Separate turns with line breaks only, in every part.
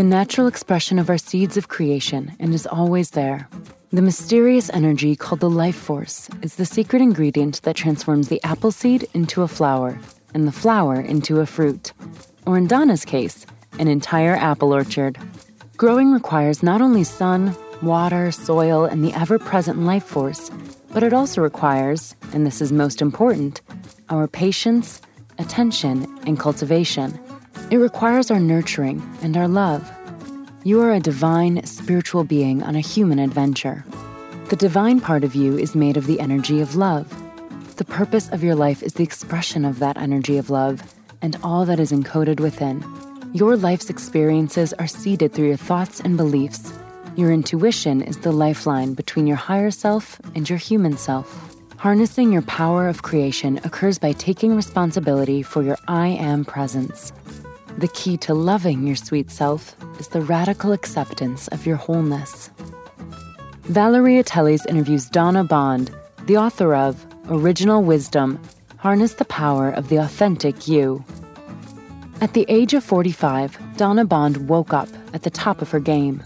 The natural expression of our seeds of creation and is always there. The mysterious energy called the life force is the secret ingredient that transforms the apple seed into a flower and the flower into a fruit, or in Donna's case, an entire apple orchard. Growing requires not only sun, water, soil, and the ever present life force, but it also requires, and this is most important, our patience, attention, and cultivation. It requires our nurturing and our love. You are a divine, spiritual being on a human adventure. The divine part of you is made of the energy of love. The purpose of your life is the expression of that energy of love and all that is encoded within. Your life's experiences are seeded through your thoughts and beliefs. Your intuition is the lifeline between your higher self and your human self. Harnessing your power of creation occurs by taking responsibility for your I am presence. The key to loving your sweet self is the radical acceptance of your wholeness. Valeria Teles interviews Donna Bond, the author of Original Wisdom Harness the Power of the Authentic You. At the age of 45, Donna Bond woke up at the top of her game.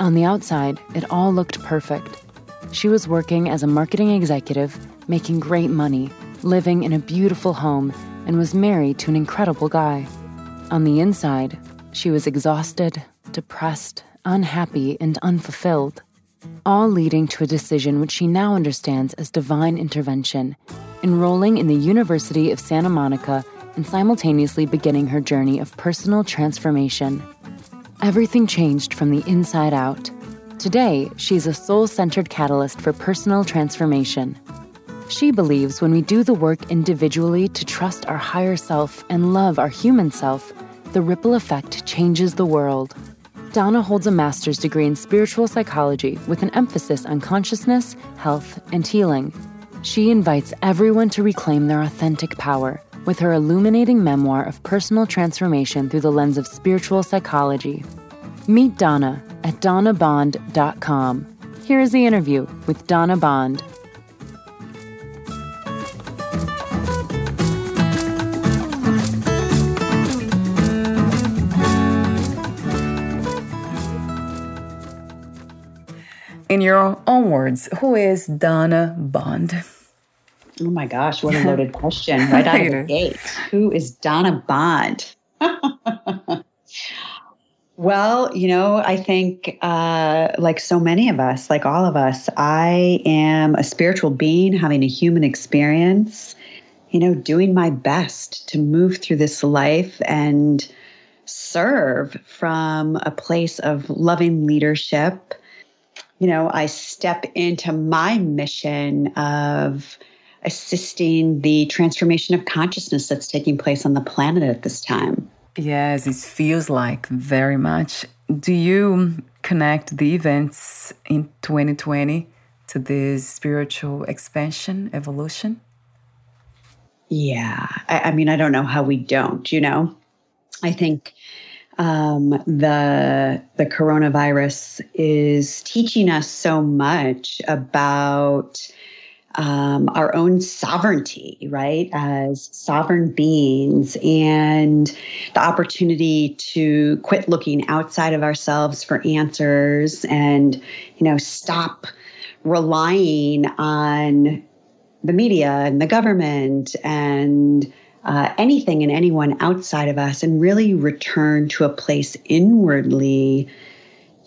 On the outside, it all looked perfect. She was working as a marketing executive, making great money, living in a beautiful home, and was married to an incredible guy. On the inside, she was exhausted, depressed, unhappy, and unfulfilled, all leading to a decision which she now understands as divine intervention, enrolling in the University of Santa Monica and simultaneously beginning her journey of personal transformation. Everything changed from the inside out. Today, she's a soul centered catalyst for personal transformation. She believes when we do the work individually to trust our higher self and love our human self, the ripple effect changes the world. Donna holds a master's degree in spiritual psychology with an emphasis on consciousness, health, and healing. She invites everyone to reclaim their authentic power with her illuminating memoir of personal transformation through the lens of spiritual psychology. Meet Donna at donnabond.com. Here is the interview with Donna Bond.
In your own words, who is Donna Bond?
Oh my gosh, what a loaded question right out of the gate. Who is Donna Bond? well, you know, I think, uh, like so many of us, like all of us, I am a spiritual being having a human experience, you know, doing my best to move through this life and serve from a place of loving leadership you know, I step into my mission of assisting the transformation of consciousness that's taking place on the planet at this time.
Yes, it feels like very much. Do you connect the events in 2020 to this spiritual expansion, evolution?
Yeah. I, I mean, I don't know how we don't, you know? I think um, the the coronavirus is teaching us so much about um, our own sovereignty, right, as sovereign beings, and the opportunity to quit looking outside of ourselves for answers, and you know, stop relying on the media and the government and uh, anything and anyone outside of us and really return to a place inwardly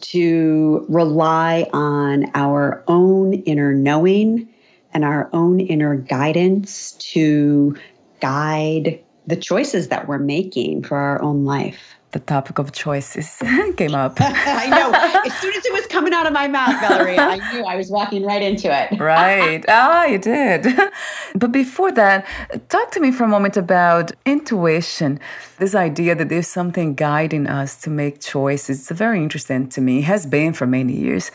to rely on our own inner knowing and our own inner guidance to guide the choices that we're making for our own life
the topic of choices came up.
I know. As soon as it was coming out of my mouth, Valerie, I knew I was walking right into it.
right. Ah, you did. but before that, talk to me for a moment about intuition. This idea that there's something guiding us to make choices. It's very interesting to me. It has been for many years.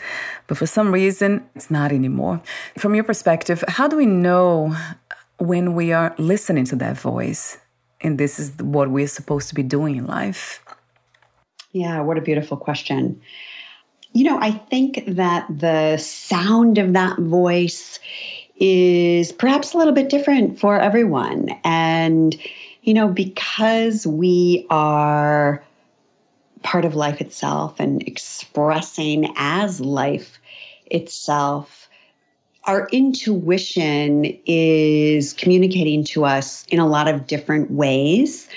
But for some reason, it's not anymore. From your perspective, how do we know when we are listening to that voice? and this is what we're supposed to be doing in life?
Yeah, what a beautiful question. You know, I think that the sound of that voice is perhaps a little bit different for everyone. And, you know, because we are part of life itself and expressing as life itself, our intuition is communicating to us in a lot of different ways.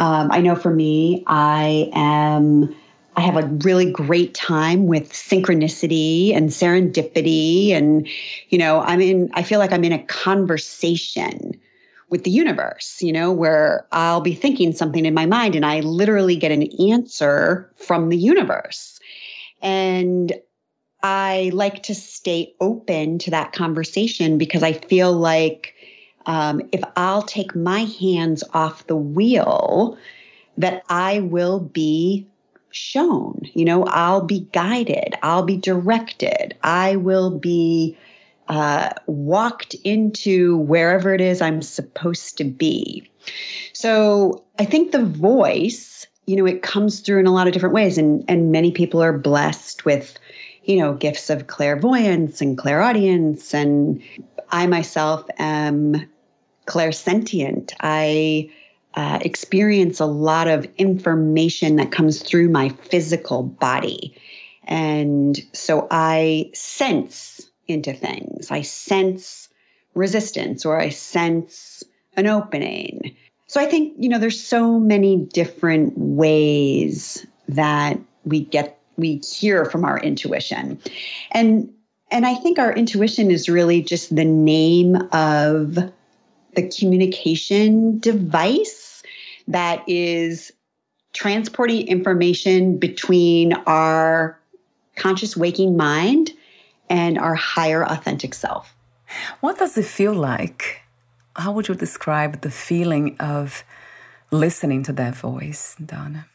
Um, I know for me, I am. I have a really great time with synchronicity and serendipity. And, you know, I'm in, I feel like I'm in a conversation with the universe, you know, where I'll be thinking something in my mind and I literally get an answer from the universe. And I like to stay open to that conversation because I feel like um, if I'll take my hands off the wheel, that I will be shown. You know, I'll be guided, I'll be directed, I will be uh, walked into wherever it is I'm supposed to be. So I think the voice, you know, it comes through in a lot of different ways, and and many people are blessed with you know, gifts of clairvoyance and clairaudience. And I myself am clairsentient. I uh, experience a lot of information that comes through my physical body. And so I sense into things. I sense resistance or I sense an opening. So I think, you know, there's so many different ways that we get we hear from our intuition. And and I think our intuition is really just the name of the communication device that is transporting information between our conscious waking mind and our higher authentic self.
What does it feel like? How would you describe the feeling of listening to that voice, Donna?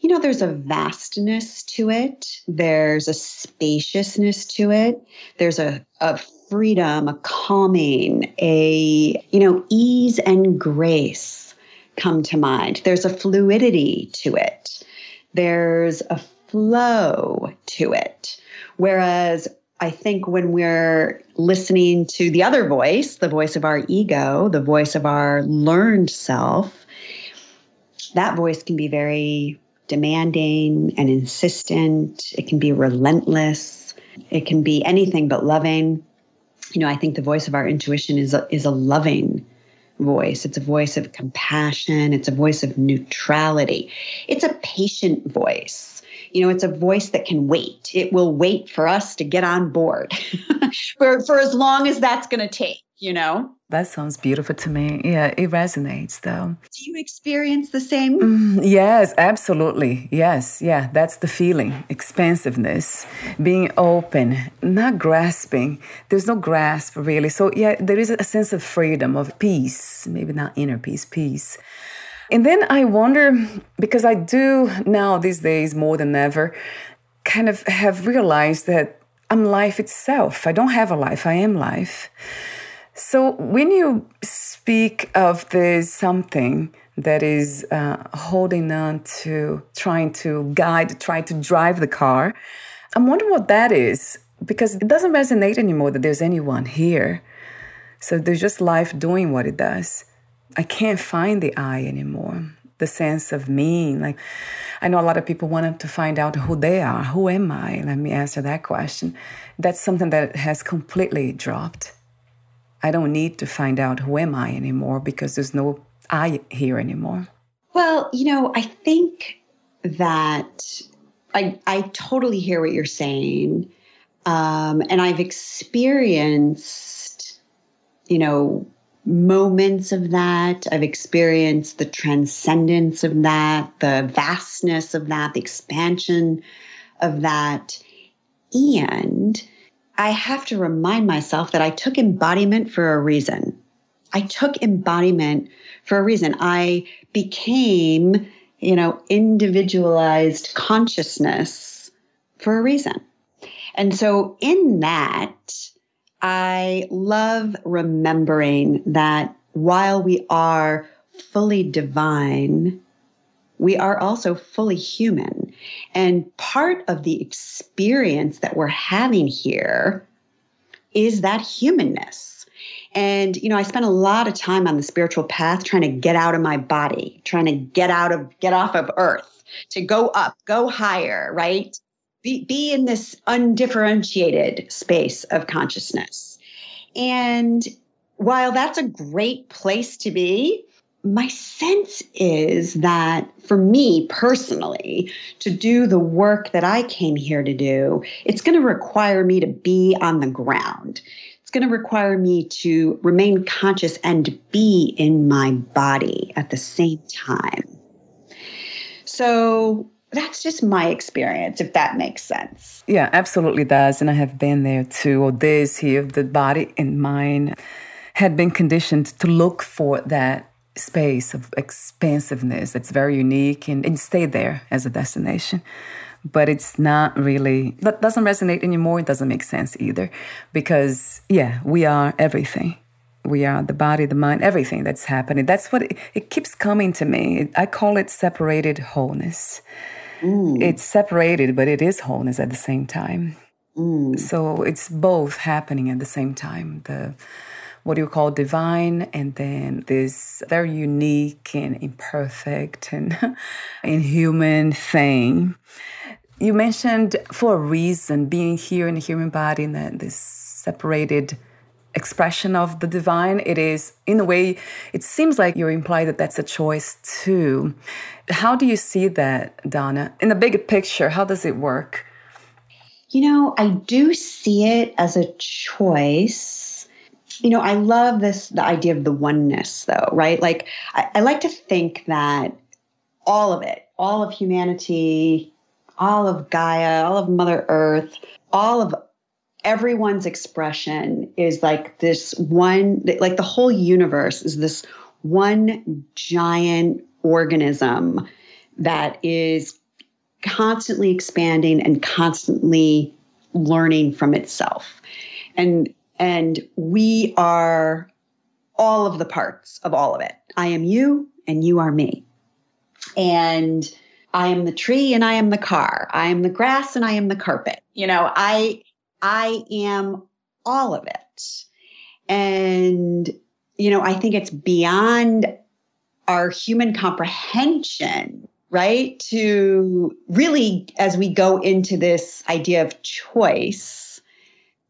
You know, there's a vastness to it, there's a spaciousness to it, there's a, a freedom, a calming, a, you know, ease and grace come to mind. There's a fluidity to it, there's a flow to it. Whereas I think when we're listening to the other voice, the voice of our ego, the voice of our learned self, that voice can be very demanding and insistent. It can be relentless. It can be anything but loving. You know, I think the voice of our intuition is a, is a loving voice. It's a voice of compassion. It's a voice of neutrality. It's a patient voice. You know, it's a voice that can wait. It will wait for us to get on board for, for as long as that's going to take, you know?
That sounds beautiful to me. Yeah, it resonates though.
Do you experience the same?
Mm, yes, absolutely. Yes, yeah, that's the feeling expansiveness, being open, not grasping. There's no grasp really. So, yeah, there is a sense of freedom, of peace, maybe not inner peace, peace. And then I wonder, because I do now these days more than ever, kind of have realized that I'm life itself. I don't have a life, I am life. So when you speak of this something that is uh, holding on to trying to guide, trying to drive the car, I'm wondering what that is because it doesn't resonate anymore that there's anyone here. So there's just life doing what it does. I can't find the I anymore, the sense of me. Like, I know a lot of people want to find out who they are. Who am I? Let me answer that question. That's something that has completely dropped. I don't need to find out who am I anymore because there's no I here anymore?
Well, you know, I think that I, I totally hear what you're saying. Um, and I've experienced, you know, moments of that. I've experienced the transcendence of that, the vastness of that, the expansion of that. And I have to remind myself that I took embodiment for a reason. I took embodiment for a reason. I became, you know, individualized consciousness for a reason. And so in that, I love remembering that while we are fully divine, we are also fully human. And part of the experience that we're having here is that humanness. And, you know, I spent a lot of time on the spiritual path trying to get out of my body, trying to get out of, get off of earth, to go up, go higher, right? be, be in this undifferentiated space of consciousness. And while that's a great place to be, my sense is that for me personally, to do the work that I came here to do, it's going to require me to be on the ground. It's going to require me to remain conscious and be in my body at the same time. So, that's just my experience, if that makes sense.
Yeah, absolutely does. And I have been there too. Or this here, the body and mind had been conditioned to look for that space of expansiveness that's very unique and, and stay there as a destination. But it's not really, that doesn't resonate anymore. It doesn't make sense either. Because, yeah, we are everything we are the body, the mind, everything that's happening. That's what it, it keeps coming to me. I call it separated wholeness. Mm. It's separated, but it is wholeness at the same time. Mm. So it's both happening at the same time. The what do you call divine, and then this very unique and imperfect and inhuman thing. You mentioned for a reason being here in the human body and this separated expression of the divine. It is, in a way, it seems like you're implying that that's a choice too. How do you see that, Donna? In the bigger picture, how does it work?
You know, I do see it as a choice. You know, I love this the idea of the oneness though, right? Like I, I like to think that all of it, all of humanity, all of Gaia, all of Mother Earth, all of everyone's expression is like this one, like the whole universe is this one giant organism that is constantly expanding and constantly learning from itself. And and we are all of the parts of all of it. I am you and you are me. And I am the tree and I am the car. I am the grass and I am the carpet. You know, I I am all of it. And, you know, I think it's beyond our human comprehension, right? To really, as we go into this idea of choice,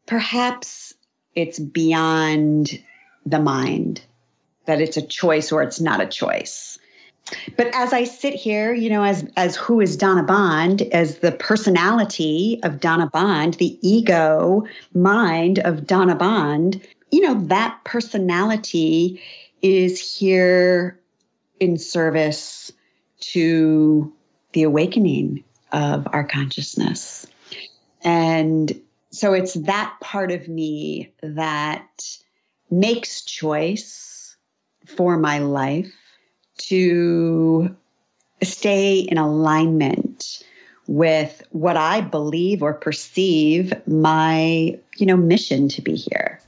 perhaps it's beyond the mind, that it's a choice or it's not a choice. But as I sit here, you know, as as who is Donna Bond, as the personality of Donna Bond, the ego mind of Donna Bond, you know, that personality is here in service to the awakening of our consciousness. And so it's that part of me that makes choice for my life to stay in alignment with what I believe or perceive my, you know, mission to be here.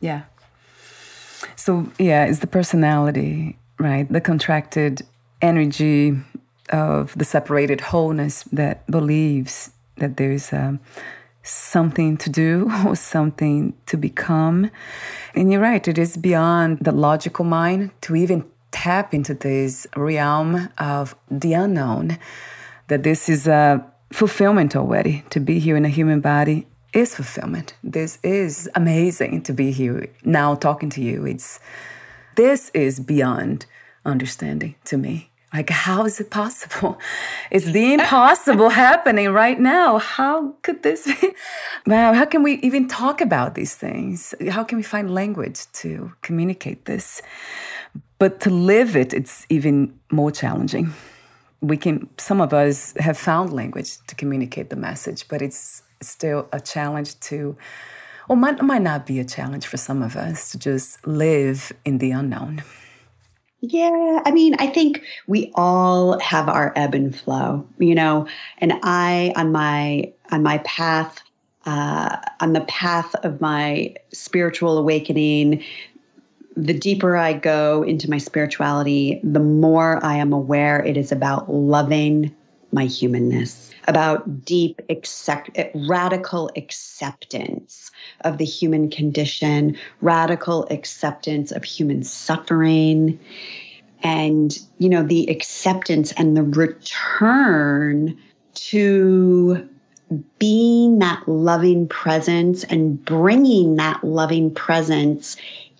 Yeah. So, yeah, it's the personality, right? The contracted energy of the separated wholeness that believes that there's um, something to do or something to become. And you're right, it is beyond the logical mind to even tap into this realm of the unknown, that this is a fulfillment already. To be here in a human body is fulfillment. This is amazing to be here now talking to you. It's this is beyond understanding to me. Like, how is it possible? It's the impossible happening right now. How could this be? Wow, how can we even talk about these things? How can we find language to communicate this? But to live it, it's even more challenging. We can, some of us have found language to communicate the message, but it's still a challenge to, or might, might not be a challenge for some of us to just live in the unknown.
Yeah, I mean, I think we all have our ebb and flow, you know. And I, on my on my path, uh, on the path of my spiritual awakening, the deeper I go into my spirituality, the more I am aware it is about loving my humanness, about deep, accept, radical acceptance of the human condition, radical acceptance of human suffering, and, you know, the acceptance and the return to being that loving presence and bringing that loving presence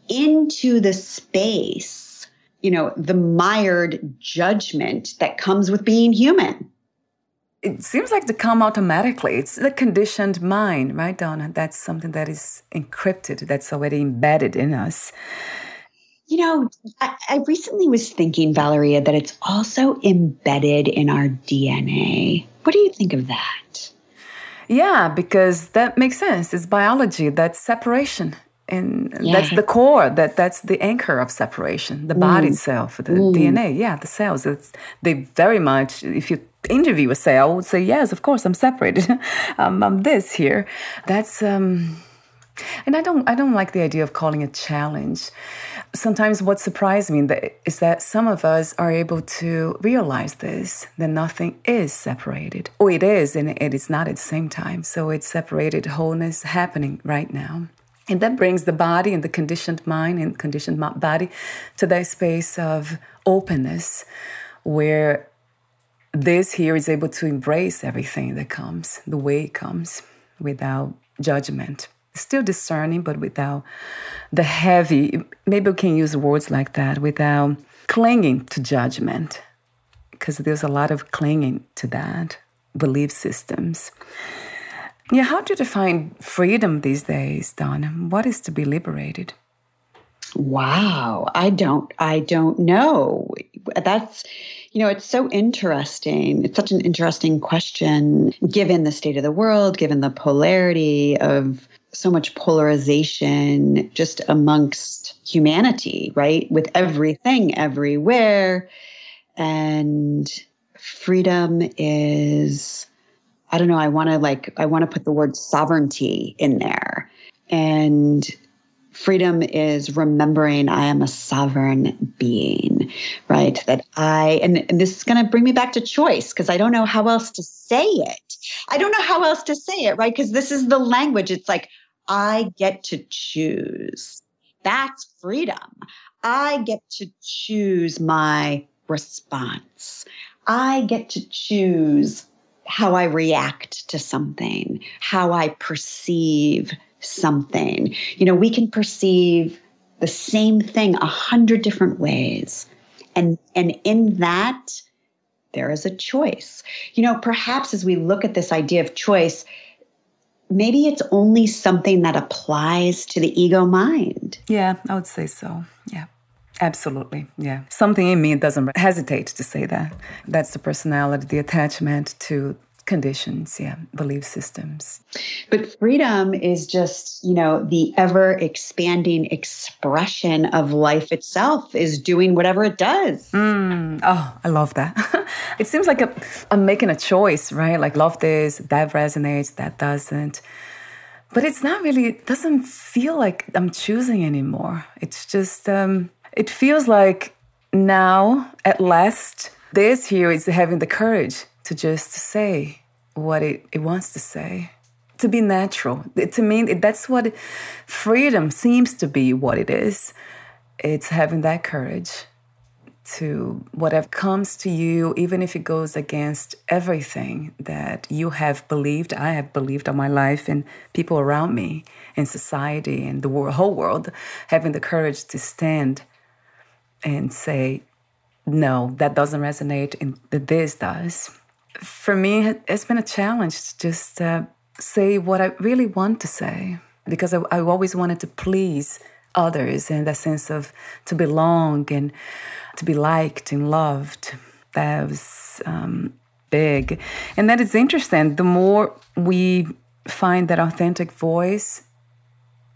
into the space, you know, the mired judgment that comes with being human
it seems like to come automatically. It's the conditioned mind, right, Donna? That's something that is encrypted, that's already embedded in us.
You know, I, I, recently was thinking, Valeria, that it's also embedded in our DNA. What do you think of that?
Yeah, because that makes sense. It's biology, that's separation. And yeah. that's the core, that that's the anchor of separation, the body mm. itself, the mm. DNA. Yeah, the cells. It's, they very much, if you interview say, I would say, yes, of course, I'm separated. I'm this here. That's, um, and I don't, I don't like the idea of calling it challenge. Sometimes what surprised me is that some of us are able to realize this, that nothing is separated. Or it is, and it is not at the same time. So it's separated wholeness happening right now. And that brings the body and the conditioned mind and conditioned body to that space of openness where this here is able to embrace everything that comes, the way it comes, without judgment. Still discerning, but without the heavy, maybe we can use words like that, without clinging to judgment, because there's a lot of clinging to that, belief systems. Yeah, how do you define freedom these days, Don? What is to be liberated?
Wow, I don't I don't know. That's you know, it's so interesting. It's such an interesting question given the state of the world, given the polarity of so much polarization just amongst humanity, right? With everything everywhere. And freedom is, I don't know, I want to like, I want to put the word sovereignty in there. And freedom is remembering I am a sovereign being, right? That I, and, and this is going to bring me back to choice because I don't know how else to say it. I don't know how else to say it, right? Because this is the language. It's like, I get to choose. That's freedom. I get to choose my response. I get to choose how I react to something, how I perceive something. You know, we can perceive the same thing a hundred different ways. And, and in that, there is a choice. You know, perhaps as we look at this idea of choice, maybe it's only something that applies to the ego mind.
Yeah, I would say so. Yeah. Absolutely. Yeah. Something in me doesn't hesitate to say that. That's the personality, the attachment to conditions, yeah, belief systems.
But freedom is just, you know, the ever expanding expression of life itself is doing whatever it does.
Mm, oh, I love that. it seems like a, I'm making a choice, right? Like, love this, that resonates, that doesn't. But it's not really, it doesn't feel like I'm choosing anymore. It's just, um, it feels like now, at last, this here is having the courage to just say what it, it wants to say. To be natural. To me that's what freedom seems to be what it is. It's having that courage to whatever comes to you even if it goes against everything that you have believed i have believed all my life and people around me in society and the whole world having the courage to stand and say no, that doesn't resonate, and this does. For me, it's been a challenge to just uh, say what I really want to say because I, I always wanted to please others in the sense of to belong and to be liked and loved. That was um, big. And that is interesting. The more we find that authentic voice,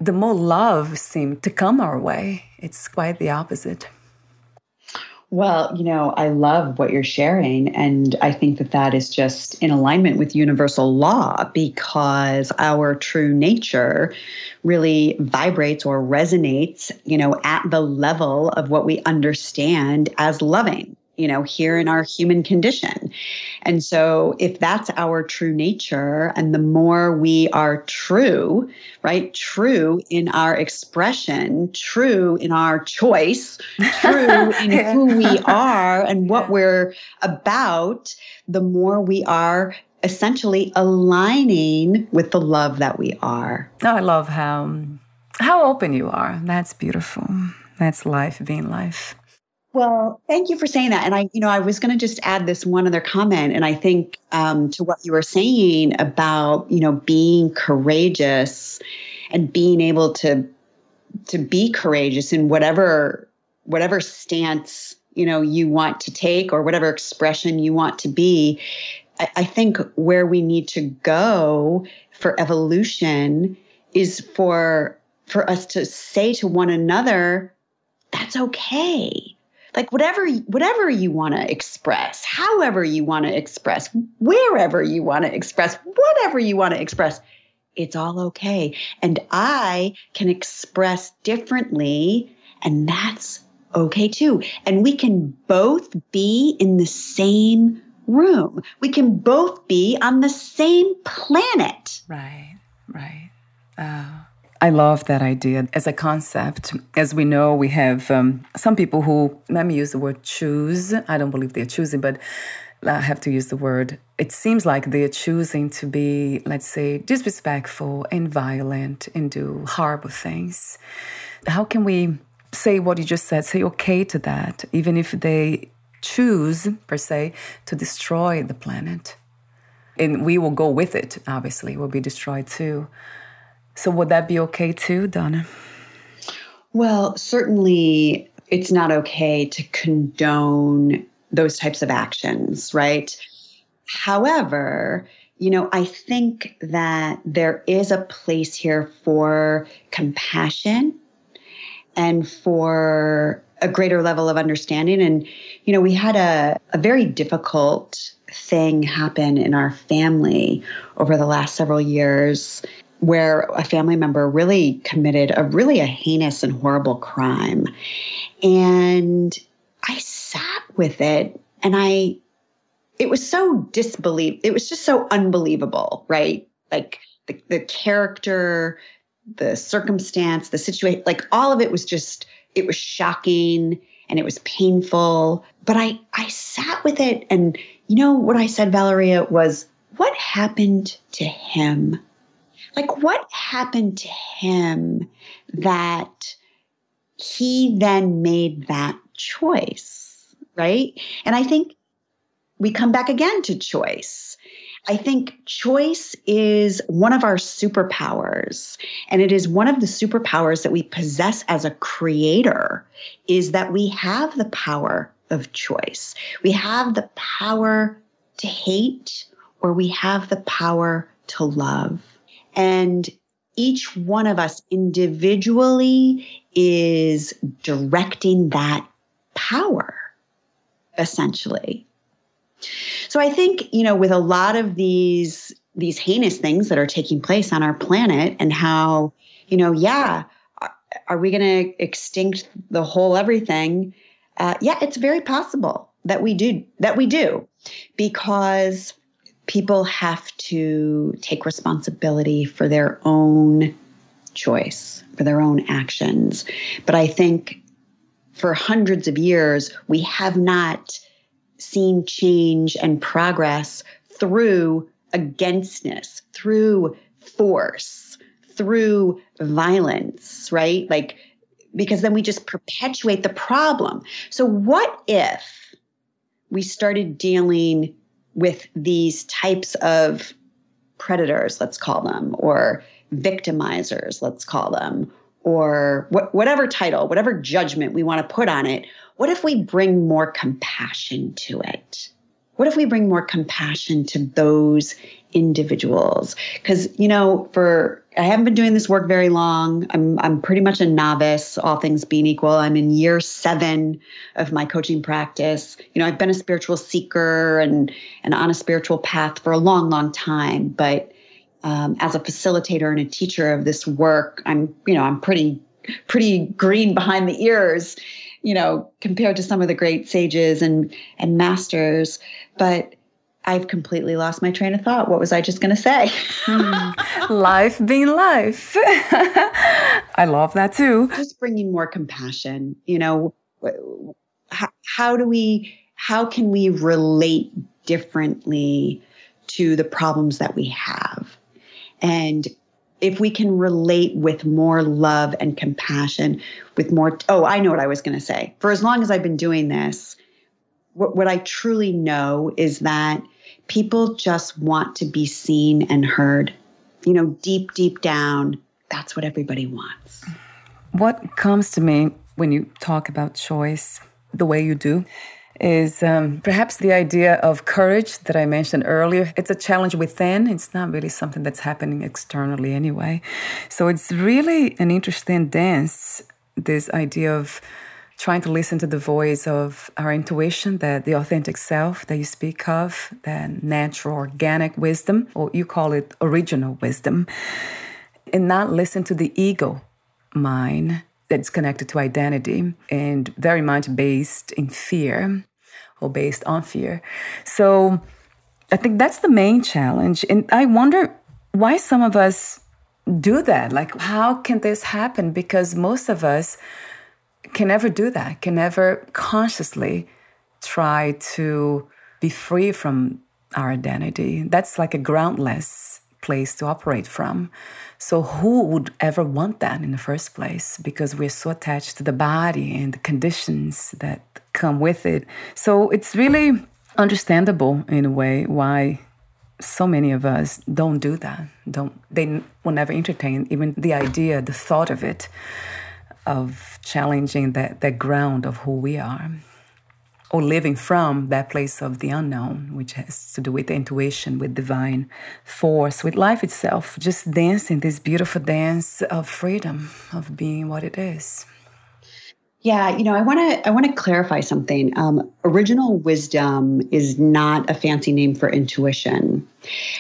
the more love seems to come our way. It's quite the opposite.
Well, you know, I love what you're sharing. And I think that that is just in alignment with universal law because our true nature really vibrates or resonates, you know, at the level of what we understand as loving you know, here in our human condition. And so, if that's our true nature, and the more we are true, right, true in our expression, true in our choice, true in who we are and what we're about, the more we are essentially aligning with the love that we are.
Oh, I love how how open you are. That's beautiful. That's life being life.
Well, thank you for saying that. And I, you know, I was going to just add this one other comment, and I think um, to what you were saying about, you know, being courageous and being able to to be courageous in whatever whatever stance you know you want to take or whatever expression you want to be. I, I think where we need to go for evolution is for for us to say to one another, "That's okay." Like whatever whatever you want to express however you want to express wherever you want to express whatever you want to express it's all okay. And i can express differently and that's okay too. And we can both be in the same room. We can both be on the same planet.
Right right. Oh I love that idea as a concept. As we know, we have um, some people who, let me use the word choose. I don't believe they're choosing, but I have to use the word. It seems like they're choosing to be, let's say, disrespectful and violent and do horrible things. How can we say what you just said, say okay to that, even if they choose, per se, to destroy the planet? And we will go with it, obviously, we'll be destroyed too. So, would that be okay too, Donna?
Well, certainly it's not okay to condone those types of actions, right? However, you know, I think that there is a place here for compassion and for a greater level of understanding. And, you know, we had a, a very difficult thing happen in our family over the last several years where a family member really committed a really a heinous and horrible crime. And I sat with it and I it was so disbelief it was just so unbelievable, right? Like the, the character, the circumstance, the situation, like all of it was just it was shocking and it was painful. But I I sat with it and you know what I said, Valeria, was what happened to him like, what happened to him that he then made that choice? Right. And I think we come back again to choice. I think choice is one of our superpowers and it is one of the superpowers that we possess as a creator is that we have the power of choice. We have the power to hate or we have the power to love. And each one of us individually is directing that power, essentially. So I think, you know, with a lot of these these heinous things that are taking place on our planet and how, you know, yeah, are, are we going to extinct the whole everything? Uh, yeah, it's very possible that we do that we do because people have to take responsibility for their own choice, for their own actions. But I think for hundreds of years, we have not seen change and progress through againstness, through force, through violence, right? Like because then we just perpetuate the problem. So, what if we started dealing with these types of predators, let's call them, or victimizers, let's call them, or wh- whatever title, whatever judgment we want to put on it? What if we bring more compassion to it? What if we bring more compassion to those individuals? Because, you know, for I haven't been doing this work very long. I'm I'm pretty much a novice, all things being equal. I'm in year seven of my coaching practice. You know, I've been a spiritual seeker and and on a spiritual path for a long, long time. But um, as a facilitator and a teacher of this work, I'm you know I'm pretty pretty green behind the ears, you know, compared to some of the great sages and and masters. But I've completely lost my train of thought. What was I just going to say?
Hmm. life being life. I love that too.
Just bringing more compassion. You know, how, how do we, how can we relate differently to the problems that we have? And if we can relate with more love and compassion, with more, oh, I know what I was going to say. For as long as I've been doing this, what, what I truly know is that people just want to be seen and heard. You know, deep, deep down, that's what everybody wants.
What comes to me when you talk about choice the way you do is um, perhaps the idea of courage that I mentioned earlier. It's a challenge within, it's not really something that's happening externally anyway. So it's really an interesting dance, this idea of trying to listen to the voice of our intuition, that the authentic self that you speak of, that natural organic wisdom, or you call it original wisdom, and not listen to the ego mind that's connected to identity and very much based in fear or based on fear. So I think that's the main challenge. And I wonder why some of us do that. Like, how can this happen? Because most of us can never do that, can never consciously try to be free from our identity. That's like a groundless place to operate from. So, who would ever want that in the first place? Because we're so attached to the body and the conditions that come with it. So, it's really understandable in a way why so many of us don't do that. Don't they will never entertain even the idea, the thought of it of challenging that, that ground of who we are or living from that place of the unknown, which has to do with intuition, with divine force, with life itself, just dancing this beautiful dance of freedom, of being what it is.
Yeah, you know, I want to I want to clarify something. Um, original wisdom is not a fancy name for intuition.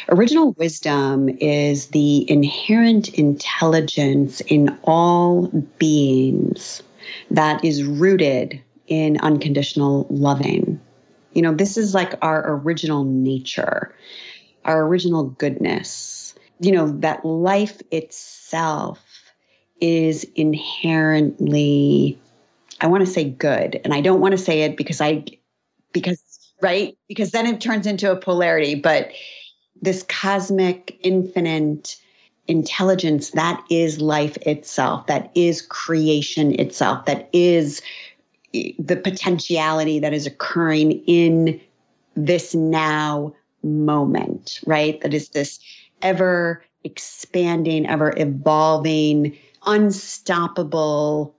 Original wisdom is the inherent intelligence in all beings that is rooted in unconditional loving. You know, this is like our original nature, our original goodness. You know, that life itself is inherently I want to say good, and I don't want to say it because I, because, right? Because then it turns into a polarity. But this cosmic, infinite intelligence, that is life itself, that is creation itself, that is eh, the potentiality that is occurring in this now moment, right? That is this ever expanding, ever evolving, unstoppable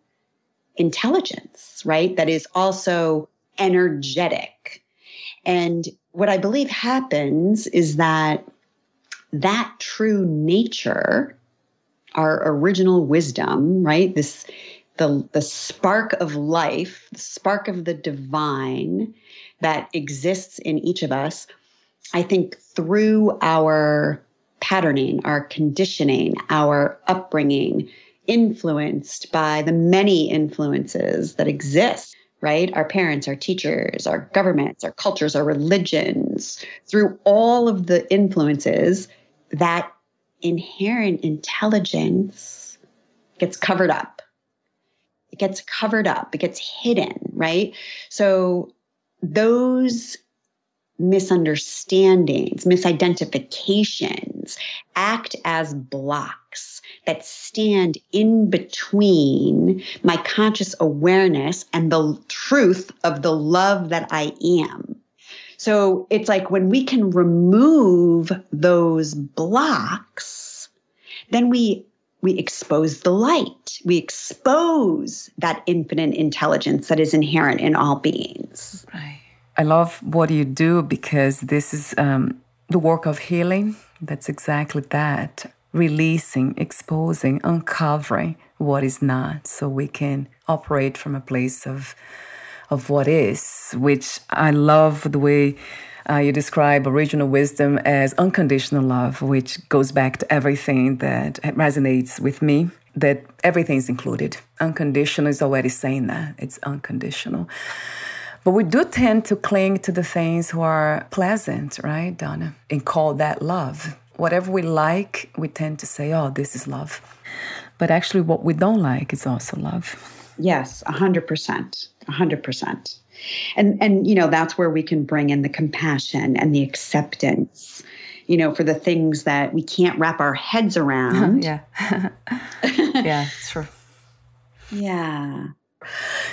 intelligence, right? That is also energetic. And what I believe happens is that that true nature, our original wisdom, right? This the the spark of life, the spark of the divine that exists in each of us, I think through our patterning, our conditioning, our upbringing, influenced by the many influences that exist, right? Our parents, our teachers, our governments, our cultures, our religions, through all of the influences, that inherent intelligence gets covered up. It gets covered up, it gets hidden, right? So those misunderstandings, misidentifications act as blocks that stand in between my conscious awareness and the truth of the love that I am. So it's like when we can remove those blocks, then we we expose the light. We expose that infinite intelligence that is inherent in all beings.
Right. I love what you do because this is um, the work of healing. That's exactly that releasing, exposing, uncovering what is not so we can operate from a place of of what is, which I love the way uh, you describe original wisdom as unconditional love, which goes back to everything that resonates with me. That everything is included. Unconditional is already saying that it's unconditional. But we do tend to cling to the things who are pleasant, right, Donna, and call that love. Whatever we like, we tend to say, oh, this is love. But actually, what we don't like is also love.
Yes, 100%. 100% and and you know that's where we can bring in the compassion and the acceptance you know for the things that we can't wrap our heads around
yeah yeah true
yeah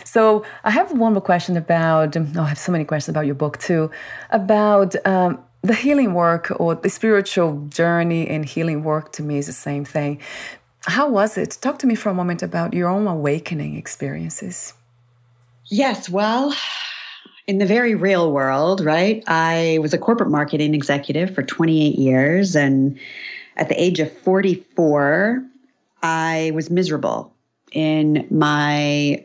so i have one more question about oh, i have so many questions about your book too about um, the healing work or the spiritual journey and healing work to me is the same thing how was it talk to me for a moment about your own awakening experiences
Yes, well, in the very real world, right? I was a corporate marketing executive for 28 years. And at the age of 44, I was miserable in my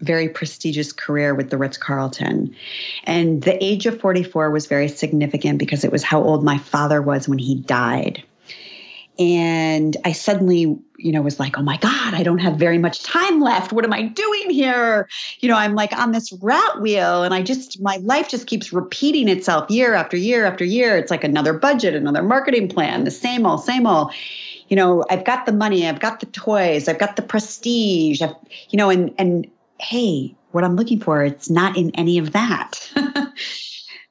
very prestigious career with the Ritz Carlton. And the age of 44 was very significant because it was how old my father was when he died. And I suddenly, you know, was like, oh my God, I don't have very much time left. What am I doing here? You know, I'm like on this rat wheel and I just, my life just keeps repeating itself year after year after year. It's like another budget, another marketing plan, the same old, same old. You know, I've got the money, I've got the toys, I've got the prestige, I've, you know, and, and hey, what I'm looking for, it's not in any of that.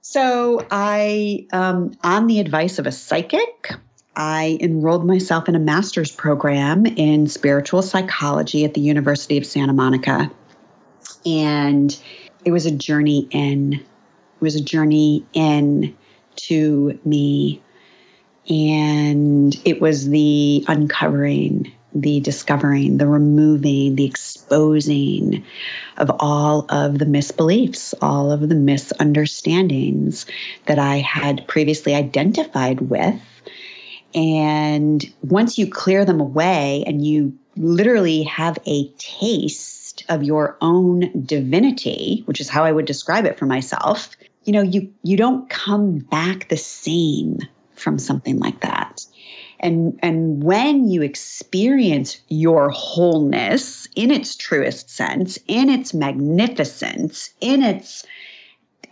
so I, um, on the advice of a psychic, I enrolled myself in a master's program in spiritual psychology at the University of Santa Monica. And it was a journey in. It was a journey in to me. And it was the uncovering, the discovering, the removing, the exposing of all of the misbeliefs, all of the misunderstandings that I had previously identified with and once you clear them away and you literally have a taste of your own divinity, which is how I would describe it for myself, you know, you you don't come back the same from something like that. And and when you experience your wholeness in its truest sense, in its magnificence, in its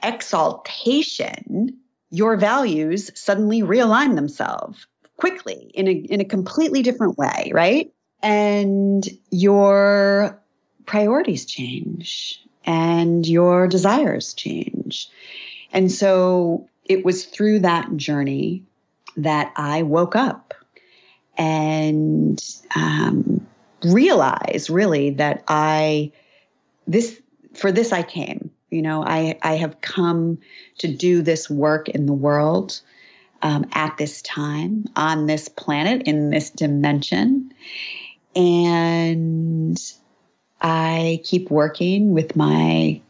exaltation, your values suddenly realign themselves quickly in a in a completely different way, right? And your priorities change and your desires change. And so it was through that journey that I woke up and um, realized really that I this for this I came. You know, I I have come to do this work in the world um, at this time on this planet in this dimension. And I keep working with my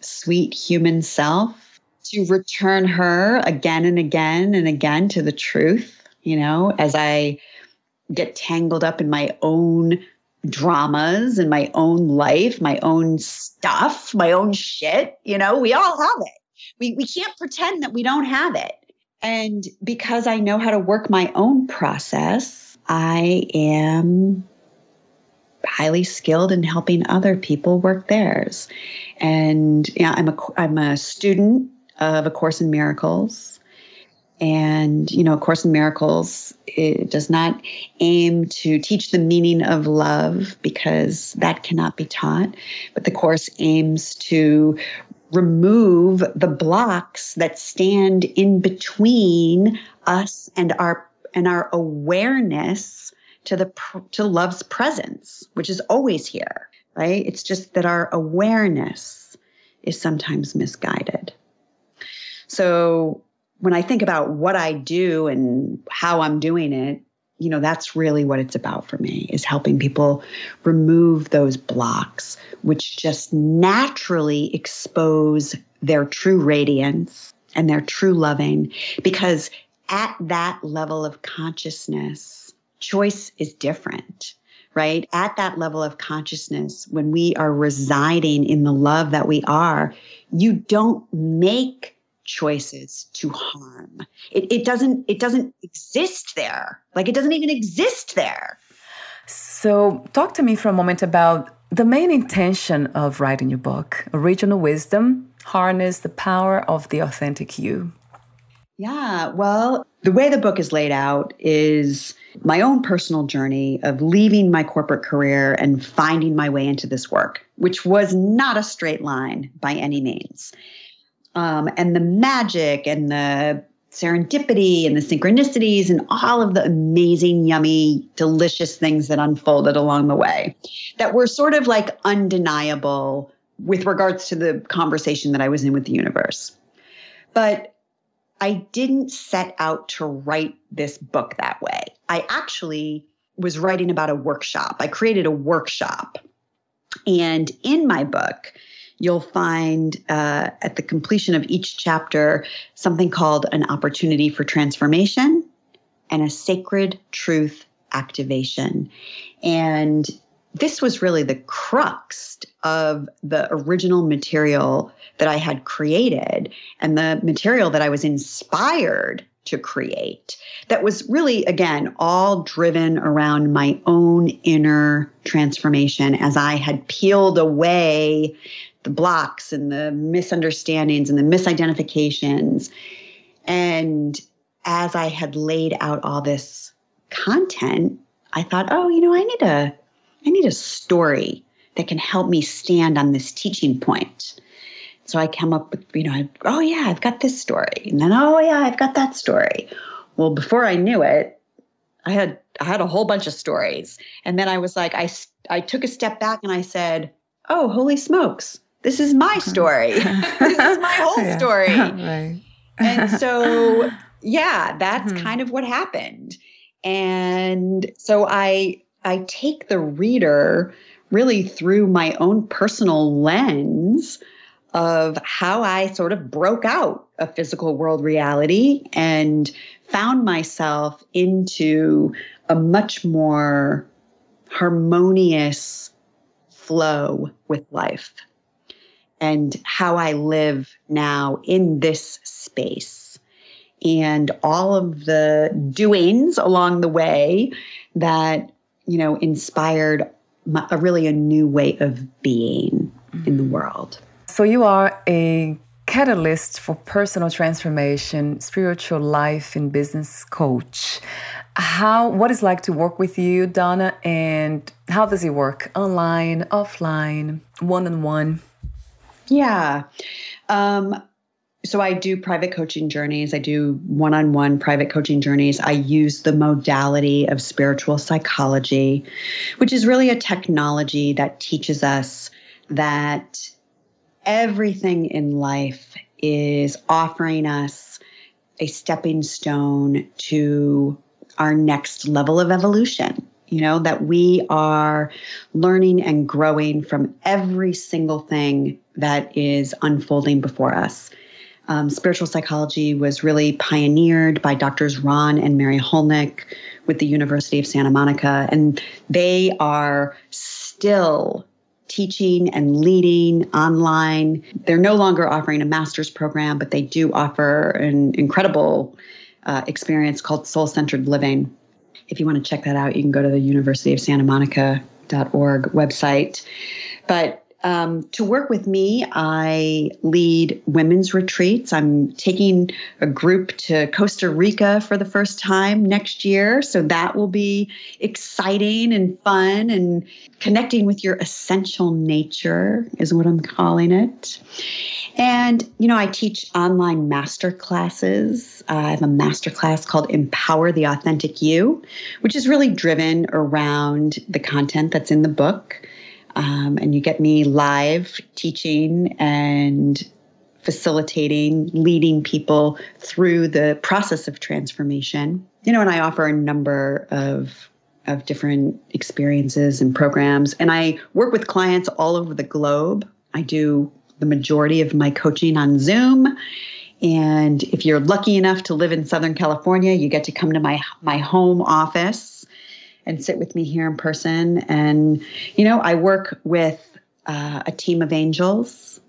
sweet human self to return her again and again and again to the truth, you know, as I get tangled up in my own dramas and my own life, my own stuff, my own shit, you know, we all have it. We, we can't pretend that we don't have it. And because I know how to work my own process, I am highly skilled in helping other people work theirs. And yeah, I'm a I'm a student of A Course in Miracles. And, you know, A Course in Miracles, it does not aim to teach the meaning of love because that cannot be taught. But the Course aims to remove the blocks that stand in between us and our and our awareness to the to love's presence which is always here right it's just that our awareness is sometimes misguided so when i think about what i do and how i'm doing it you know that's really what it's about for me is helping people remove those blocks which just naturally expose their true radiance and their true loving because at that level of consciousness choice is different right? At that level of consciousness when we are residing in the love that we are you don't make choices to harm. It, it doesn't it doesn't exist there. Like it doesn't even exist there.
So talk to me for a moment about the main intention of writing your book, Original Wisdom, harness the power of the authentic you.
Yeah, well, the way the book is laid out is my own personal journey of leaving my corporate career and finding my way into this work, which was not a straight line by any means um, and the magic and the serendipity and the synchronicities and all of the amazing, yummy, delicious things that unfolded along the way that were sort of like undeniable with regards to the conversation that I was in with the universe. But I didn't set out to write this book that way. I actually was writing about a workshop. I created a workshop. And in my book, you'll find uh, at the completion of each chapter something called an opportunity for transformation and a sacred truth activation. And this was really the crux of the original material that I had created and the material that I was inspired to create that was really, again, all driven around my own inner transformation as I had peeled away the blocks and the misunderstandings and the misidentifications. And as I had laid out all this content, I thought, oh, you know, I need a I need a story that can help me stand on this teaching point. So I come up with, you know, oh yeah, I've got this story. And then, oh yeah, I've got that story. Well, before I knew it, I had I had a whole bunch of stories. And then I was like, I I took a step back and I said, oh, holy smokes this is my story. this is my whole yeah. story. Right. and so, yeah, that's mm-hmm. kind of what happened. And so I I take the reader really through my own personal lens of how I sort of broke out a physical world reality and found myself into a much more harmonious flow with life and how I live now in this space. And all of the doings along the way that you know inspired my, a really a new way of being mm-hmm. in the world.
So you are a catalyst for personal transformation spiritual life and business coach. How what is like to work with you donna and how does it work online offline one-on-one
yeah. Um, so I do private coaching journeys. I do one-on-one private coaching journeys. I use the modality of spiritual psychology, which is really a technology that teaches us that everything in life is offering us a stepping stone to our next level of evolution you know, that we are learning and growing from every single thing that is unfolding before us. Um, spiritual psychology was really pioneered by doctors Ron and Mary Hulnick with the University of Santa Monica, and they are still teaching and leading online. They're no longer offering a master's program, but they do offer an incredible uh, experience called soul centered living if you want to check that out, you can go to the University of Santa Monica.org website. But Um, to work with me, I lead women's retreats. I'm taking a group to Costa Rica for the first time next year. So that will be exciting and fun and connecting with your essential nature is what I'm calling it. And, you know, I teach online master classes. I have a master class called Empower the Authentic You, which is really driven around the content that's in the book. Um, and you get me live teaching and facilitating, leading people through the process of transformation. You know, and I offer a number of of different experiences and programs. And I work with clients all over the globe. I do the majority of my coaching on Zoom. And if you're lucky enough to live in Southern California, you get to come to my my home office and sit with me here in person. And, you know, I work with uh, a team of angels.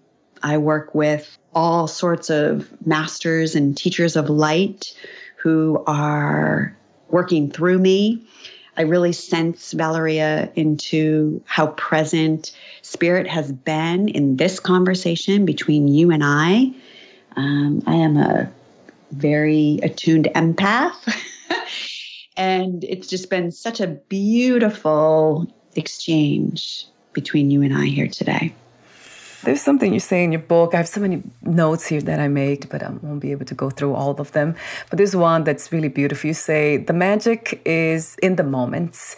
I work with all sorts of masters and teachers of light who are working through me. I really sense, Valeria, into how present spirit has been in this conversation between you and I. Um, I am a very attuned empath. And it's just been such a beautiful exchange between you and I here today.
There's something you say in your book. I have so many notes here that I made, but I won't be able to go through all of them. But there's one that's really beautiful. You say, The magic is in the moments,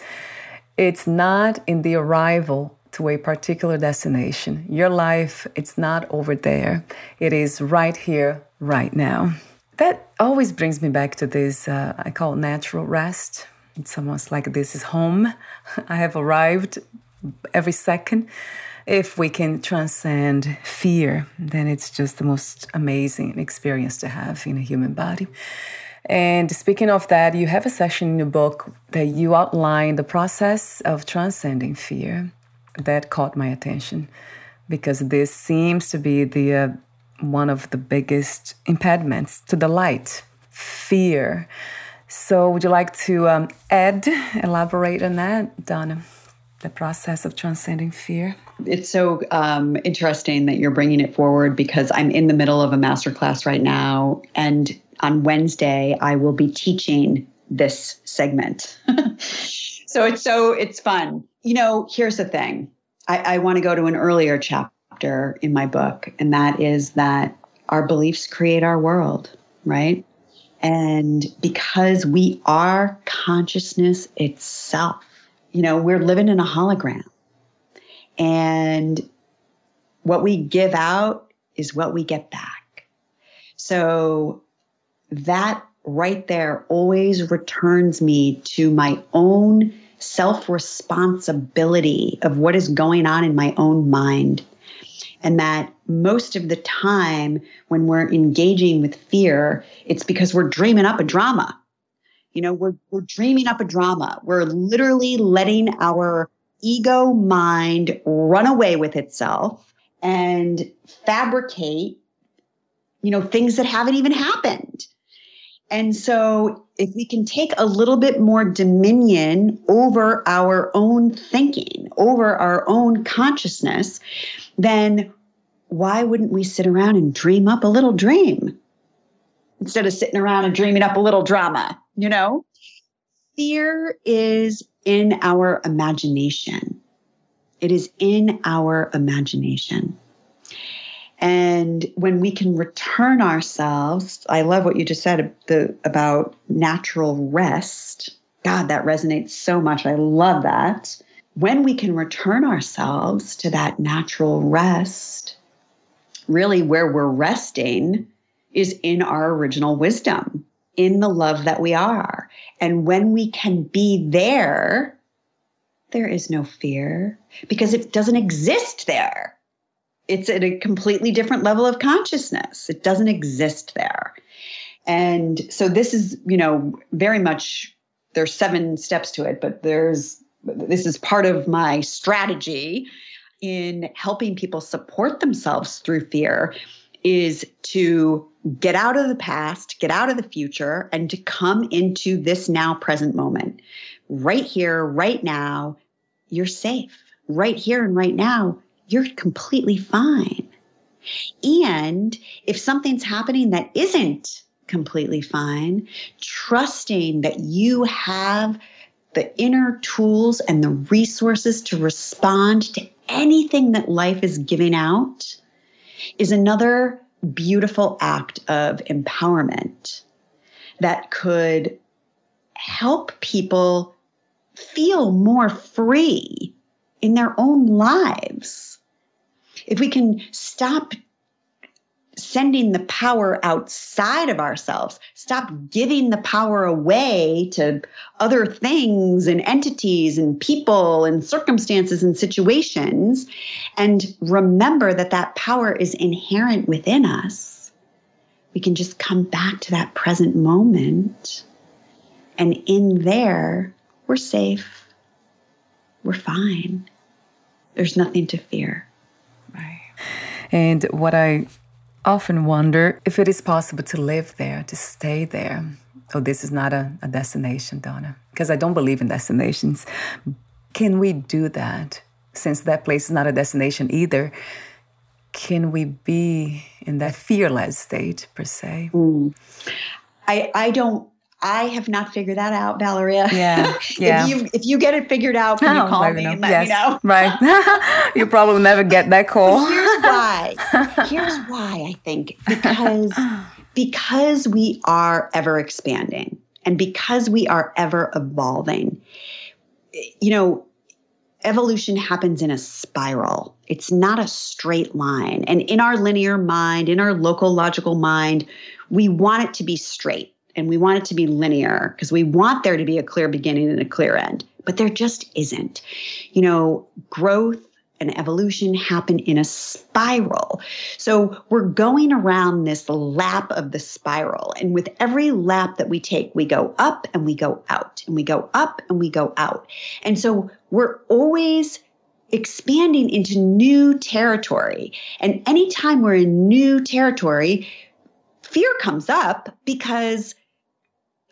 it's not in the arrival to a particular destination. Your life, it's not over there, it is right here, right now. That always brings me back to this uh, I call natural rest. It's almost like this is home. I have arrived every second. If we can transcend fear, then it's just the most amazing experience to have in a human body. And speaking of that, you have a section in your book that you outline the process of transcending fear. That caught my attention because this seems to be the uh, one of the biggest impediments to the light fear. So, would you like to um, add, elaborate on that, Donna? The process of transcending fear.
It's so um, interesting that you're bringing it forward because I'm in the middle of a masterclass right now, and on Wednesday I will be teaching this segment. so it's so it's fun. You know, here's the thing. I, I want to go to an earlier chapter chapter in my book, and that is that our beliefs create our world, right? And because we are consciousness itself, you know, we're living in a hologram. And what we give out is what we get back. So that right there always returns me to my own self responsibility of what is going on in my own mind and that most of the time when we're engaging with fear, it's because we're dreaming up a drama. You know, we're, we're dreaming up a drama. We're literally letting our ego mind run away with itself and fabricate, you know, things that haven't even happened. And so, if we can take a little bit more dominion over our own thinking, over our own consciousness, then why wouldn't we sit around and dream up a little dream instead of sitting around and dreaming up a little drama? You know, fear is in our imagination. It is in our imagination. And when we can return ourselves, I love what you just said the, about natural rest. God, that resonates so much. I love that. When we can return ourselves to that natural rest, really where we're resting is in our original wisdom, in the love that we are. And when we can be there, there is no fear because it doesn't exist there it's at a completely different level of consciousness. It doesn't exist there. And so this is, you know, very much there's seven steps to it, but there's this is part of my strategy in helping people support themselves through fear is to get out of the past, get out of the future, and to come into this now present moment. Right here, right now, you're safe. Right here and right now, you're completely fine. And if something's happening that isn't completely fine, trusting that you have the inner tools and the resources to respond to anything that life is giving out is another beautiful act of empowerment that could help people feel more free in their own lives. If we can stop sending the power outside of ourselves, stop giving the power away to other things and entities and people and circumstances and situations, and remember that that power is inherent within us, we can just come back to that present moment. And in there, we're safe. We're fine. There's nothing to fear.
Right. And what I often wonder if it is possible to live there, to stay there. Oh, this is not a, a destination, Donna, because I don't believe in destinations. Can we do that? Since that place is not a destination either, can we be in that fearless state per se?
Mm. I, I don't I have not figured that out, Valeria.
Yeah, yeah.
if you if you get it figured out, can oh, you call me know. and let yes. me know?
Right. you probably never get that call.
Here's why. Here's why I think because because we are ever expanding and because we are ever evolving. You know, evolution happens in a spiral. It's not a straight line. And in our linear mind, in our local logical mind, we want it to be straight and we want it to be linear because we want there to be a clear beginning and a clear end, but there just isn't. You know, growth and evolution happen in a spiral. So we're going around this lap of the spiral. And with every lap that we take, we go up and we go out, and we go up and we go out. And so we're always expanding into new territory. And anytime we're in new territory, fear comes up because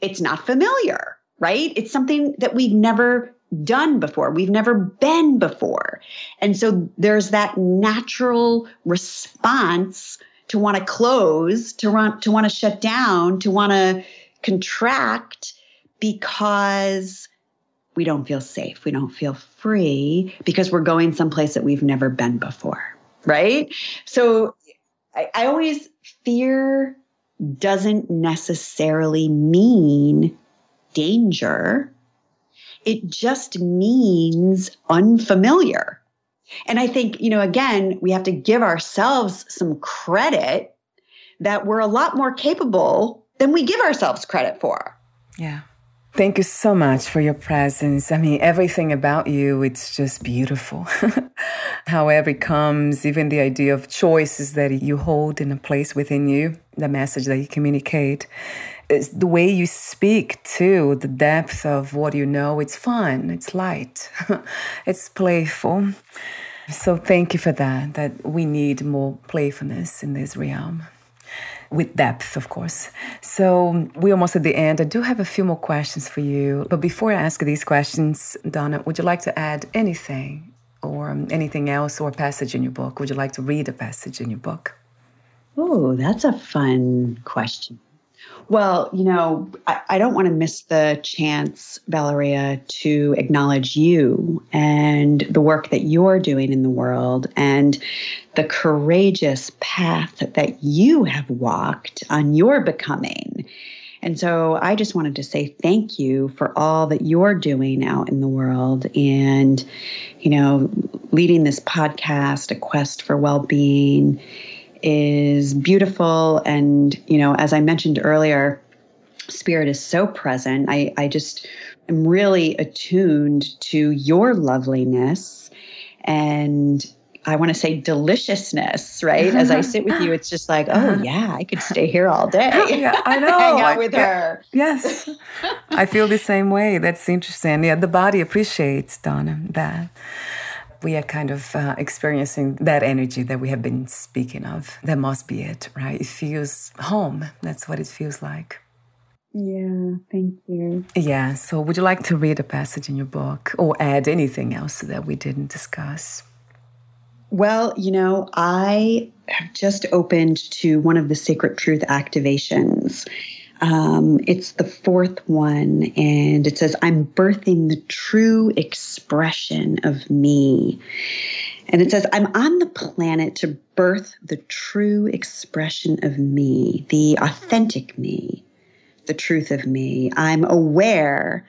it's not familiar, right? It's something that we've never done before. We've never been before. And so there's that natural response to want to close, to want to want to shut down, to want to contract because we don't feel safe. We don't feel free because we're going someplace that we've never been before. Right. So I, I always fear doesn't necessarily mean danger. It just means unfamiliar. And I think, you know, again, we have to give ourselves some credit that we're a lot more capable than we give ourselves credit for.
Yeah. Thank you so much for your presence. I mean, everything about you, it's just beautiful. However, it comes, even the idea of choices that you hold in a place within you, the message that you communicate. It's the way you speak too, the depth of what you know. It's fun, it's light, it's playful. So, thank you for that. That we need more playfulness in this realm with depth, of course. So we're almost at the end. I do have a few more questions for you. But before I ask these questions, Donna, would you like to add anything or um, anything else or a passage in your book? Would you like to read a passage in your book?
Oh, that's a fun question. Well, you know, I, I don't want to miss the chance, Valeria, to acknowledge you and the work that you're doing in the world and the courageous path that you have walked on your becoming. And so I just wanted to say thank you for all that you're doing out in the world and, you know, leading this podcast, A Quest for Well Being is beautiful. And, you know, as I mentioned earlier, spirit is so present. I, I just am really attuned to your loveliness and I want to say deliciousness, right? As I sit with you, it's just like, oh yeah, I could stay here all day.
yeah, I know.
Hang out with her.
Yes. I feel the same way. That's interesting. Yeah, the body appreciates, Donna, that we are kind of uh, experiencing that energy that we have been speaking of. That must be it, right? It feels home. That's what it feels like.
Yeah, thank you.
Yeah, so would you like to read a passage in your book or add anything else that we didn't discuss?
Well, you know, I have just opened to one of the Sacred Truth activations. Um, it's the fourth one, and it says, I'm birthing the true expression of me. And it says, I'm on the planet to birth the true expression of me, the authentic me, the truth of me. I'm aware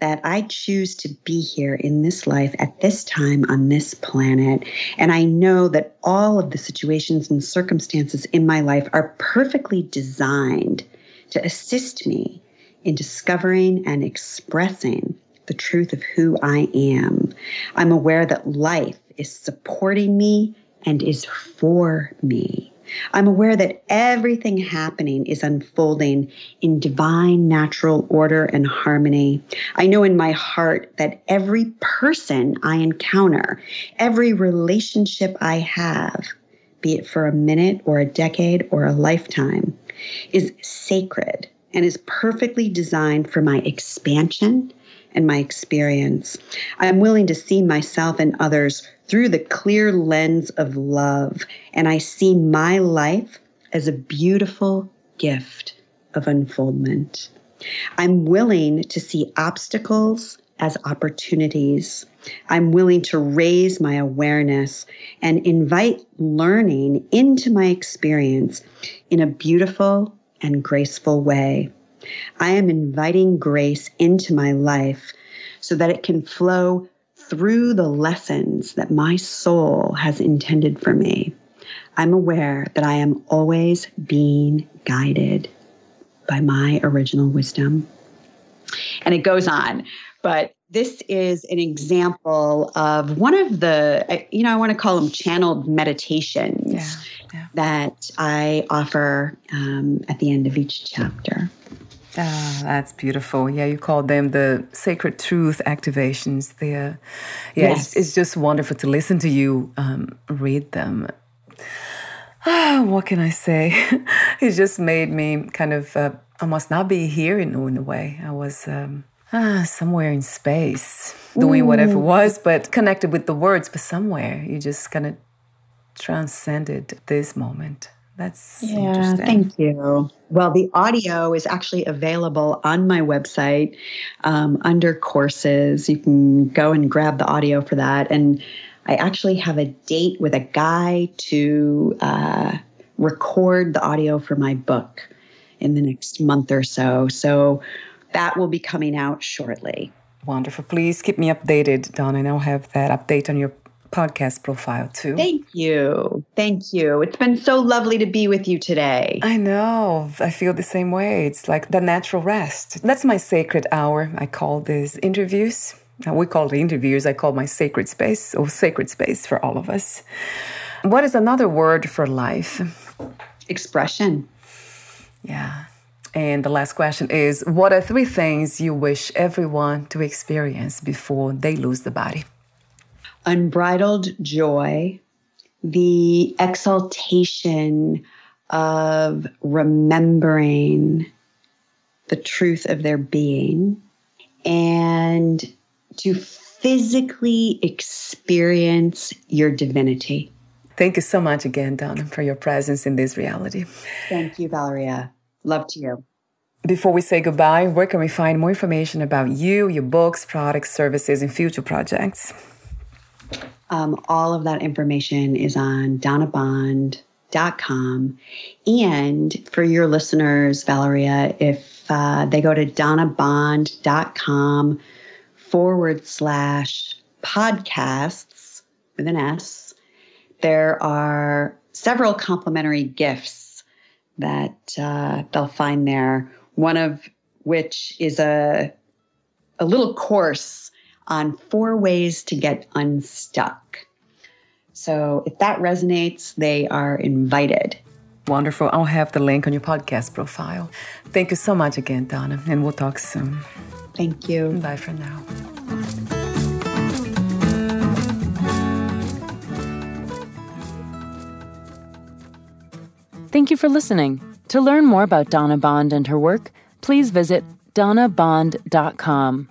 that I choose to be here in this life at this time on this planet. And I know that all of the situations and circumstances in my life are perfectly designed to assist me in discovering and expressing the truth of who I am. I'm aware that life is supporting me and is for me. I'm aware that everything happening is unfolding in divine natural order and harmony. I know in my heart that every person I encounter, every relationship I have, be it for a minute or a decade or a lifetime, is sacred and is perfectly designed for my expansion and my experience. I am willing to see myself and others through the clear lens of love, and I see my life as a beautiful gift of unfoldment. I'm willing to see obstacles as opportunities. I'm willing to raise my awareness and invite learning into my experience in a beautiful and graceful way. I am inviting grace into my life so that it can flow through the lessons that my soul has intended for me, I'm aware that I am always being guided by my original wisdom. And it goes on, but this is an example of one of the, you know, I want to call them channeled meditations yeah, yeah. that I offer um, at the end of each chapter.
Ah, that's beautiful. Yeah, you call them the sacred truth activations. There, yeah, yes. it's, it's, just wonderful to listen to you um, read them. Ah, what can I say? it just made me kind of uh, almost not be here in, in a way. I was um, ah, somewhere in space doing whatever it was, but connected with the words, but somewhere you just kind of transcended this moment. That's
yeah, thank you. Well, the audio is actually available on my website um, under courses. You can go and grab the audio for that. And I actually have a date with a guy to uh, record the audio for my book in the next month or so. So that will be coming out shortly.
Wonderful. Please keep me updated, Don, and I'll have that update on your podcast profile too.
Thank you. Thank you. It's been so lovely to be with you today.
I know. I feel the same way. It's like the natural rest. That's my sacred hour. I call these interviews. We call it interviews. I call my sacred space or sacred space for all of us. What is another word for life?
Expression.
Yeah. And the last question is What are three things you wish everyone to experience before they lose the body?
unbridled joy, the exaltation of remembering the truth of their being, and to physically experience your divinity.
Thank you so much again, Donna, for your presence in this reality.
Thank you, Valeria. Love to you.
Before we say goodbye, where can we find more information about you, your books, products, services, and future projects?
Um, all of that information is on donnabond.com. And for your listeners, Valeria, if uh, they go to donnabond.com forward slash podcasts with an S, there are several complimentary gifts that uh, they'll find there. One of which is a a little course on four ways to get unstuck. So if that resonates, they are invited.
Wonderful. I'll have the link on your podcast profile. Thank you so much again, Donna, and we'll talk soon.
Thank you.
Bye for now.
Thank you for listening. To learn more about Donna Bond and her work, please visit donnabond.com.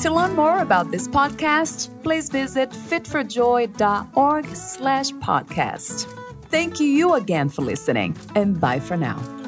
To learn more about this podcast, please visit fitforjoy.org slash podcast. Thank you again for listening, and bye for now.